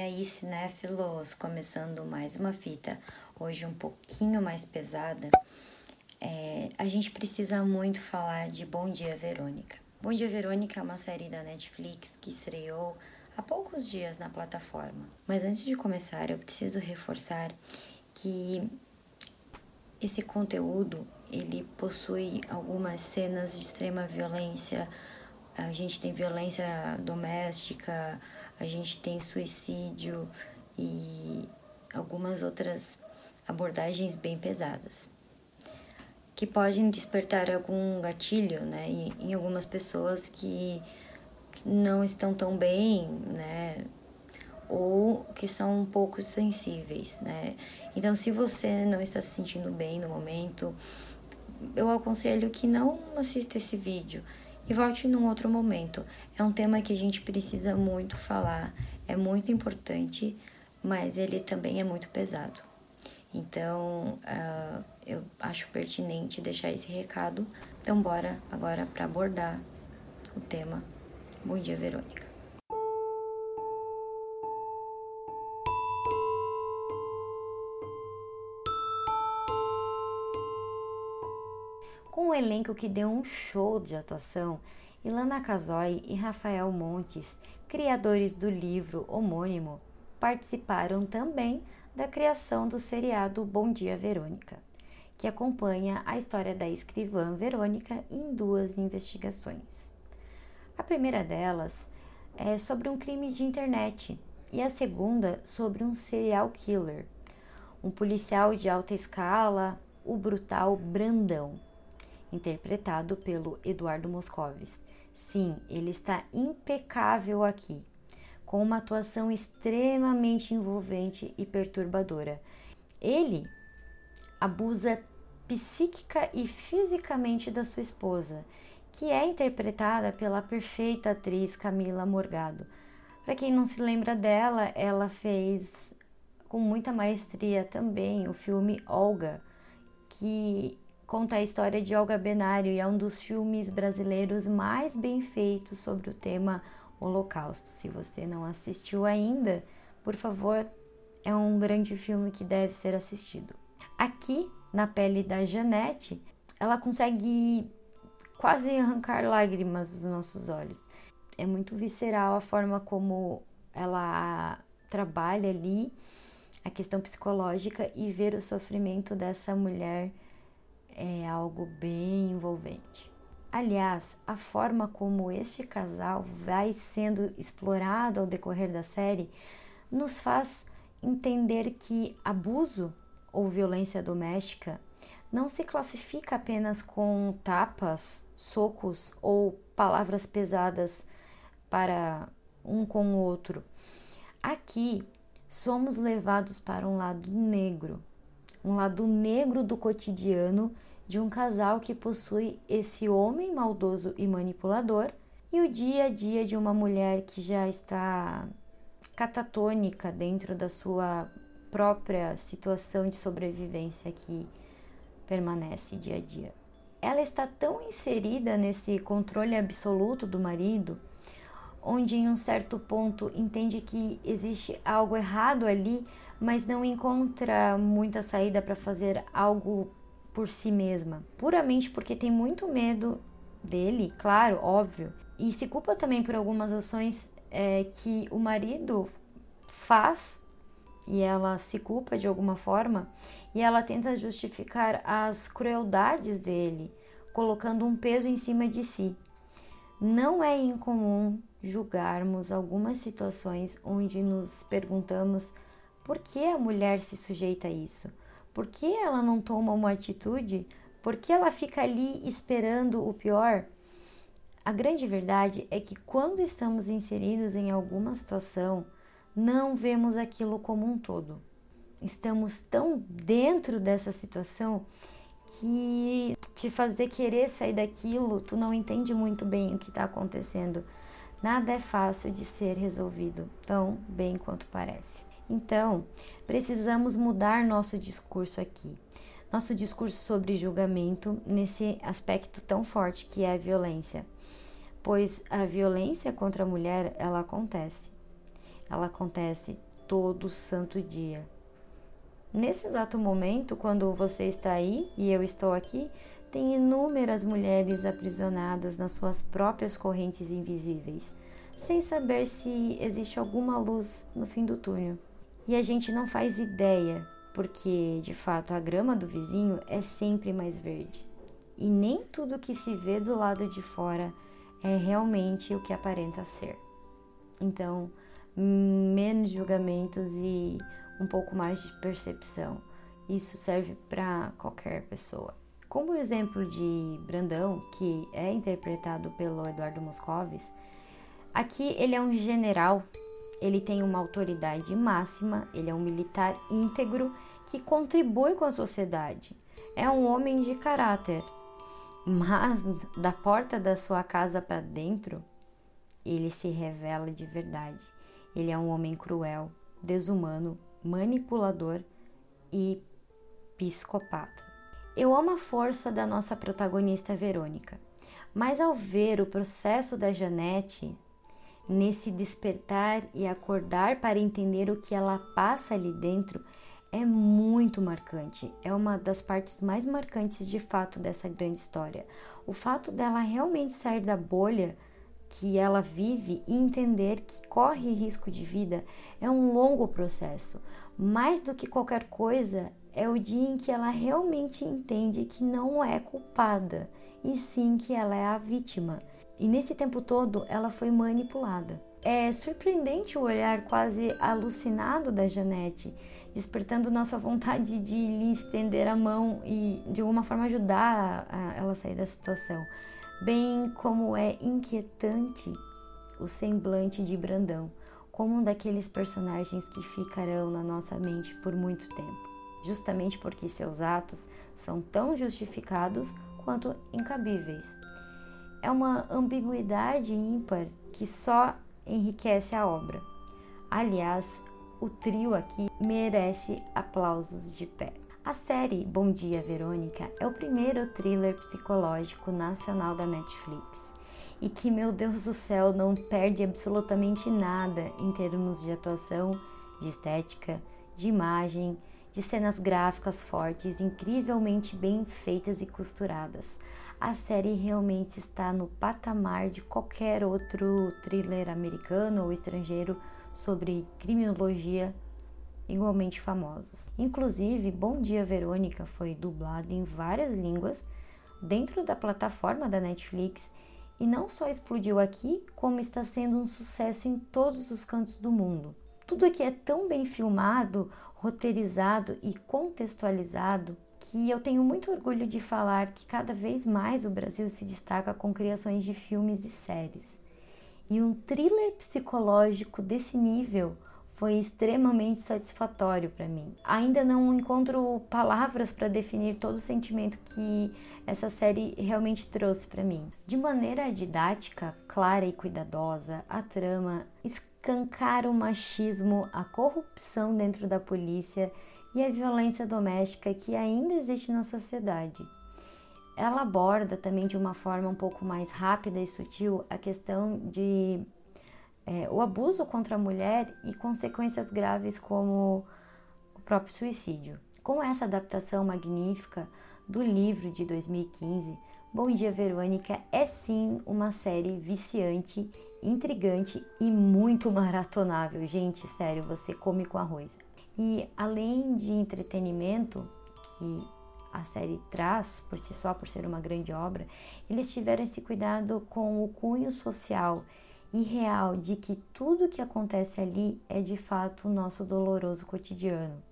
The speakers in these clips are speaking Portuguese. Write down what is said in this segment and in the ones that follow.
E aí, cinéfilos, começando mais uma fita, hoje um pouquinho mais pesada, é, a gente precisa muito falar de Bom Dia Verônica. Bom Dia Verônica é uma série da Netflix que estreou há poucos dias na plataforma. Mas antes de começar, eu preciso reforçar que esse conteúdo ele possui algumas cenas de extrema violência. A gente tem violência doméstica, a gente tem suicídio e algumas outras abordagens bem pesadas que podem despertar algum gatilho, né, em, algumas pessoas que não estão tão bem, né, ou que são um pouco sensíveis, né? Então, se você não está se sentindo bem no momento, eu aconselho que não assista esse vídeo e volte num outro momento. É um tema que a gente precisa muito falar, é muito importante, mas ele também é muito pesado. Então, uh, eu acho pertinente deixar esse recado. Então, bora agora para abordar o tema. Bom dia, Verônica. Com um elenco que deu um show de atuação, Ilana Casoy e Rafael Montes, criadores do livro homônimo, participaram também da criação do seriado Bom Dia Verônica, que acompanha a história da escrivã Verônica em duas investigações. A primeira delas é sobre um crime de internet e a segunda sobre um serial killer, um policial de alta escala, o brutal Brandão interpretado pelo Eduardo Moscovis. Sim, ele está impecável aqui, com uma atuação extremamente envolvente e perturbadora. Ele abusa psíquica e fisicamente da sua esposa, que é interpretada pela perfeita atriz Camila Morgado. Para quem não se lembra dela, ela fez com muita maestria também o filme Olga, que conta a história de Olga Benário e é um dos filmes brasileiros mais bem feitos sobre o tema Holocausto. Se você não assistiu ainda, por favor, é um grande filme que deve ser assistido. Aqui, na pele da Janete, ela consegue quase arrancar lágrimas dos nossos olhos. É muito visceral a forma como ela trabalha ali a questão psicológica e ver o sofrimento dessa mulher é algo bem envolvente. Aliás, a forma como este casal vai sendo explorado ao decorrer da série nos faz entender que abuso ou violência doméstica não se classifica apenas com tapas, socos ou palavras pesadas para um com o outro. Aqui somos levados para um lado negro, um lado negro do cotidiano de um casal que possui esse homem maldoso e manipulador e o dia a dia de uma mulher que já está catatônica dentro da sua própria situação de sobrevivência que permanece dia a dia. Ela está tão inserida nesse controle absoluto do marido, onde em um certo ponto entende que existe algo errado ali, mas não encontra muita saída para fazer algo por si mesma, puramente porque tem muito medo dele, claro, óbvio, e se culpa também por algumas ações é, que o marido faz e ela se culpa de alguma forma e ela tenta justificar as crueldades dele, colocando um peso em cima de si. Não é incomum julgarmos algumas situações onde nos perguntamos por que a mulher se sujeita a isso por que ela não toma uma atitude? Por que ela fica ali esperando o pior? A grande verdade é que quando estamos inseridos em alguma situação, não vemos aquilo como um todo. Estamos tão dentro dessa situação que te fazer querer sair daquilo, tu não entende muito bem o que está acontecendo. Nada é fácil de ser resolvido, tão bem quanto parece. Então, precisamos mudar nosso discurso aqui. Nosso discurso sobre julgamento nesse aspecto tão forte que é a violência. Pois a violência contra a mulher, ela acontece. Ela acontece todo santo dia. Nesse exato momento, quando você está aí e eu estou aqui, tem inúmeras mulheres aprisionadas nas suas próprias correntes invisíveis, sem saber se existe alguma luz no fim do túnel. E a gente não faz ideia, porque de fato a grama do vizinho é sempre mais verde. E nem tudo que se vê do lado de fora é realmente o que aparenta ser. Então, menos julgamentos e um pouco mais de percepção. Isso serve para qualquer pessoa. Como o exemplo de Brandão, que é interpretado pelo Eduardo Moscovis, aqui ele é um general, ele tem uma autoridade máxima, ele é um militar íntegro que contribui com a sociedade. É um homem de caráter, mas da porta da sua casa para dentro, ele se revela de verdade. Ele é um homem cruel, desumano, manipulador e psicopata. Eu amo a força da nossa protagonista Verônica, mas ao ver o processo da Janete nesse despertar e acordar para entender o que ela passa ali dentro, é muito marcante. É uma das partes mais marcantes de fato dessa grande história. O fato dela realmente sair da bolha que ela vive e entender que corre risco de vida é um longo processo. Mais do que qualquer coisa, é o dia em que ela realmente entende que não é culpada, e sim que ela é a vítima. E nesse tempo todo, ela foi manipulada. É surpreendente o olhar quase alucinado da Janete, despertando nossa vontade de lhe estender a mão e de alguma forma ajudar ela a sair da situação bem como é inquietante o semblante de Brandão, como um daqueles personagens que ficarão na nossa mente por muito tempo, justamente porque seus atos são tão justificados quanto incabíveis. É uma ambiguidade ímpar que só enriquece a obra. Aliás, o trio aqui merece aplausos de pé. A série Bom Dia Verônica é o primeiro thriller psicológico nacional da Netflix e que, meu Deus do céu, não perde absolutamente nada em termos de atuação, de estética, de imagem, de cenas gráficas fortes, incrivelmente bem feitas e costuradas. A série realmente está no patamar de qualquer outro thriller americano ou estrangeiro sobre criminologia igualmente famosos. Inclusive, Bom Dia Verônica foi dublado em várias línguas dentro da plataforma da Netflix e não só explodiu aqui, como está sendo um sucesso em todos os cantos do mundo. Tudo aqui é tão bem filmado, roteirizado e contextualizado que eu tenho muito orgulho de falar que cada vez mais o Brasil se destaca com criações de filmes e séries. E um thriller psicológico desse nível foi extremamente satisfatório para mim. Ainda não encontro palavras para definir todo o sentimento que essa série realmente trouxe para mim. De maneira didática, clara e cuidadosa, a trama escancara o machismo, a corrupção dentro da polícia e a violência doméstica que ainda existe na sociedade. Ela aborda também de uma forma um pouco mais rápida e sutil a questão de é, o abuso contra a mulher e consequências graves como o próprio suicídio. Com essa adaptação magnífica do livro de 2015, Bom Dia Verônica é sim uma série viciante, intrigante e muito maratonável. Gente, sério, você come com arroz. E além de entretenimento que a série traz por si só, por ser uma grande obra, eles tiveram esse cuidado com o cunho social e real de que tudo que acontece ali é de fato o nosso doloroso cotidiano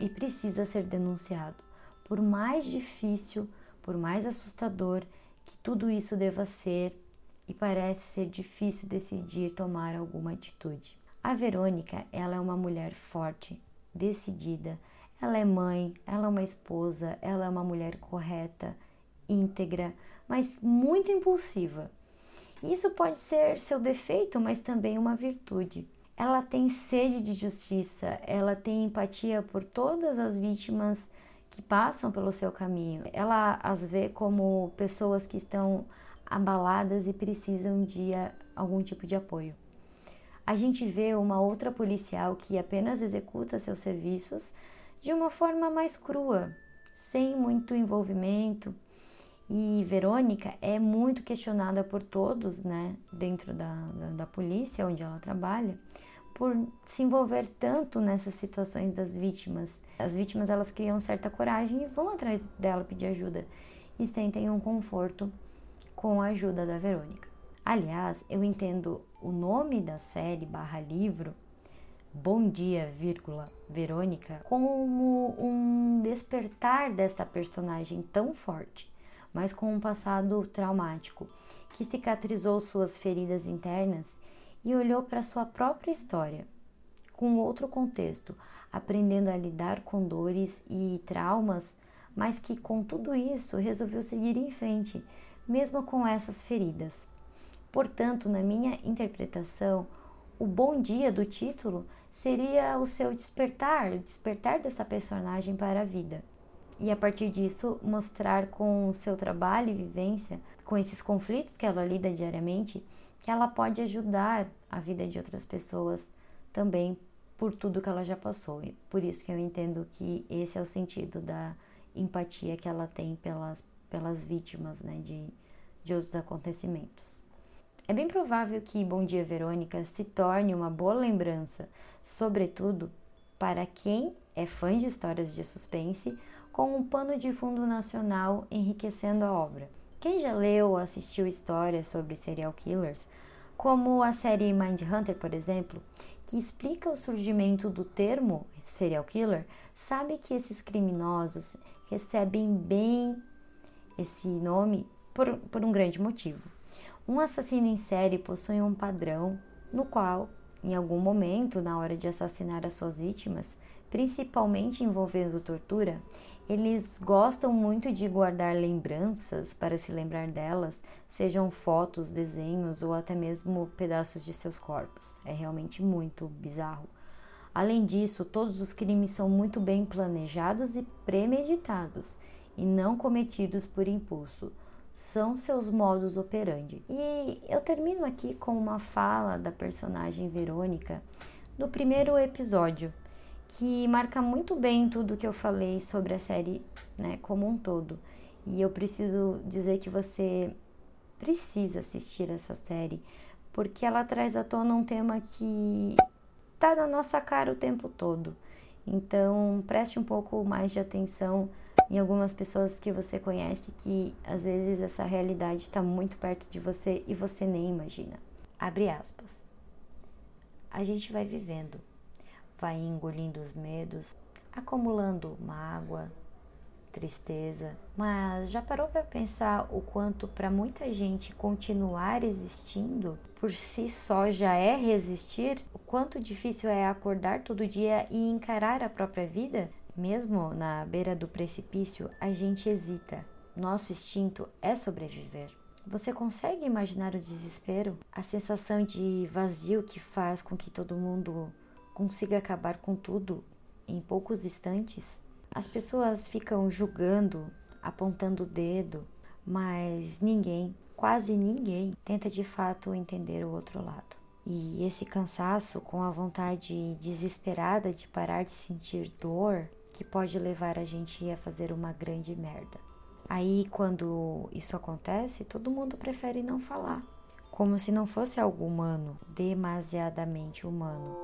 e precisa ser denunciado. Por mais difícil, por mais assustador que tudo isso deva ser, e parece ser difícil decidir tomar alguma atitude. A Verônica, ela é uma mulher forte, decidida. Ela é mãe, ela é uma esposa, ela é uma mulher correta, íntegra, mas muito impulsiva. Isso pode ser seu defeito, mas também uma virtude. Ela tem sede de justiça, ela tem empatia por todas as vítimas que passam pelo seu caminho. Ela as vê como pessoas que estão abaladas e precisam de algum tipo de apoio. a gente vê uma outra policial que apenas executa seus serviços de uma forma mais crua, sem muito envolvimento. E Verônica é muito questionada por todos, né, dentro da, da, da polícia onde ela trabalha, por se envolver tanto nessas situações das vítimas. As vítimas elas criam certa coragem e vão atrás dela pedir ajuda e sentem um conforto com a ajuda da Verônica. Aliás, eu entendo o nome da série barra livro Bom Dia, vírgula, Verônica como um despertar desta personagem tão forte, mas com um passado traumático, que cicatrizou suas feridas internas e olhou para sua própria história, com outro contexto, aprendendo a lidar com dores e traumas, mas que com tudo isso resolveu seguir em frente, mesmo com essas feridas. Portanto, na minha interpretação, o bom dia do título seria o seu despertar, o despertar dessa personagem para a vida. E a partir disso, mostrar com o seu trabalho e vivência, com esses conflitos que ela lida diariamente, que ela pode ajudar a vida de outras pessoas também por tudo que ela já passou. E por isso que eu entendo que esse é o sentido da empatia que ela tem pelas, pelas vítimas né, de, de outros acontecimentos. É bem provável que Bom Dia Verônica se torne uma boa lembrança, sobretudo para quem é fã de histórias de suspense, com um pano de fundo nacional enriquecendo a obra. Quem já leu ou assistiu histórias sobre serial killers, como a série Mindhunter, por exemplo, que explica o surgimento do termo serial killer, sabe que esses criminosos recebem bem esse nome por, por um grande motivo. Um assassino em série possui um padrão no qual, em algum momento, na hora de assassinar as suas vítimas, principalmente envolvendo tortura, eles gostam muito de guardar lembranças para se lembrar delas, sejam fotos, desenhos ou até mesmo pedaços de seus corpos. É realmente muito bizarro. Além disso, todos os crimes são muito bem planejados e premeditados e não cometidos por impulso são seus modus operandi. E eu termino aqui com uma fala da personagem Verônica do primeiro episódio, que marca muito bem tudo que eu falei sobre a série, né, como um todo. E eu preciso dizer que você precisa assistir essa série, porque ela traz à tona um tema que tá na nossa cara o tempo todo. Então, preste um pouco mais de atenção em algumas pessoas que você conhece que às vezes essa realidade está muito perto de você e você nem imagina. Abre aspas. A gente vai vivendo, vai engolindo os medos, acumulando mágoa, tristeza, mas já parou para pensar o quanto para muita gente continuar existindo por si só já é resistir? O quanto difícil é acordar todo dia e encarar a própria vida? Mesmo na beira do precipício, a gente hesita. Nosso instinto é sobreviver. Você consegue imaginar o desespero? A sensação de vazio que faz com que todo mundo consiga acabar com tudo em poucos instantes? As pessoas ficam julgando, apontando o dedo, mas ninguém, quase ninguém, tenta de fato entender o outro lado. E esse cansaço, com a vontade desesperada de parar de sentir dor, que pode levar a gente a fazer uma grande merda. Aí, quando isso acontece, todo mundo prefere não falar, como se não fosse algo humano, demasiadamente humano.